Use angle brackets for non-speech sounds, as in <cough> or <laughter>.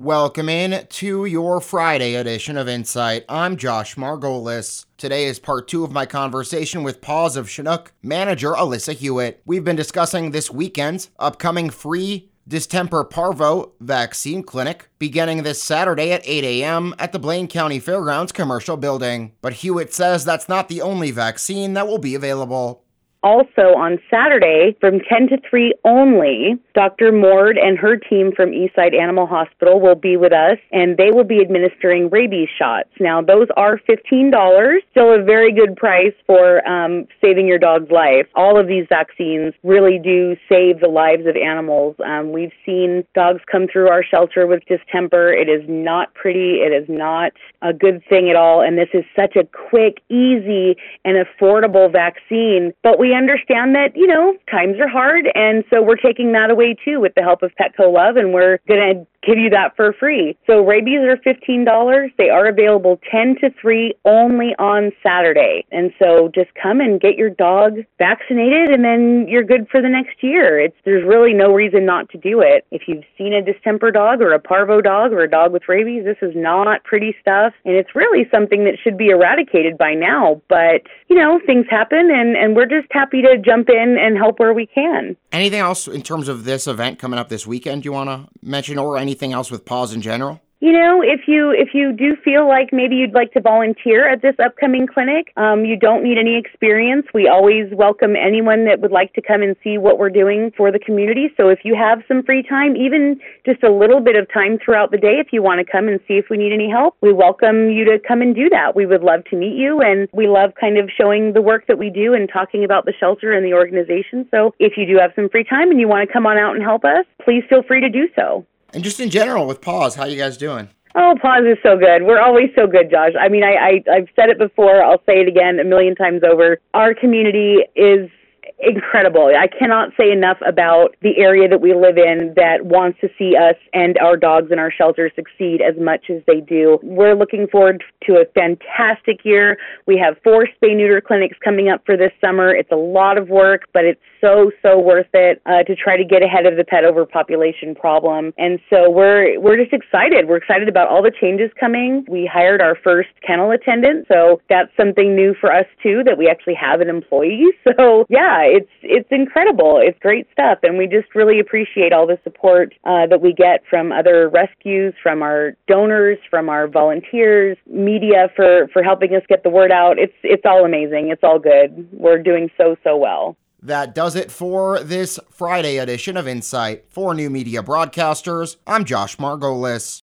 Welcome in to your Friday edition of Insight. I'm Josh Margolis. Today is part two of my conversation with Paws of Chinook manager Alyssa Hewitt. We've been discussing this weekend's upcoming free distemper parvo vaccine clinic beginning this Saturday at 8 a.m. at the Blaine County Fairgrounds commercial building. But Hewitt says that's not the only vaccine that will be available. Also on Saturday from 10 to 3 only, Dr. Mord and her team from Eastside Animal Hospital will be with us and they will be administering rabies shots. Now, those are $15, still a very good price for um, saving your dog's life. All of these vaccines really do save the lives of animals. Um, we've seen dogs come through our shelter with distemper. It is not pretty, it is not a good thing at all, and this is such a quick, easy, and affordable vaccine. But we we understand that, you know, times are hard. And so we're taking that away too with the help of Petco Love. And we're going to give you that for free. So rabies are $15. They are available 10 to 3 only on Saturday. And so just come and get your dog vaccinated and then you're good for the next year. It's there's really no reason not to do it. If you've seen a distemper dog or a parvo dog or a dog with rabies, this is not pretty stuff and it's really something that should be eradicated by now, but you know, things happen and and we're just happy to jump in and help where we can. Anything else in terms of this event coming up this weekend you want to mention or anything else with Paws in general? You know, if you if you do feel like maybe you'd like to volunteer at this upcoming clinic, um, you don't need any experience. We always welcome anyone that would like to come and see what we're doing for the community. So if you have some free time, even just a little bit of time throughout the day, if you want to come and see if we need any help, we welcome you to come and do that. We would love to meet you, and we love kind of showing the work that we do and talking about the shelter and the organization. So if you do have some free time and you want to come on out and help us, please feel free to do so. And just in general with Paws, how you guys doing? Oh, Paws is so good. We're always so good, Josh. I mean, I, I I've said it before. I'll say it again a million times over. Our community is incredible. I cannot say enough about the area that we live in that wants to see us and our dogs and our shelter succeed as much as they do. We're looking forward to a fantastic year. We have four spay neuter clinics coming up for this summer. It's a lot of work, but it's so so worth it uh, to try to get ahead of the pet overpopulation problem. And so we're we're just excited. We're excited about all the changes coming. We hired our first kennel attendant, so that's something new for us too that we actually have an employee. <laughs> So it's it's incredible. It's great stuff, and we just really appreciate all the support uh, that we get from other rescues, from our donors, from our volunteers, media for for helping us get the word out. It's it's all amazing. It's all good. We're doing so so well. That does it for this Friday edition of Insight. For New Media Broadcasters, I'm Josh Margolis.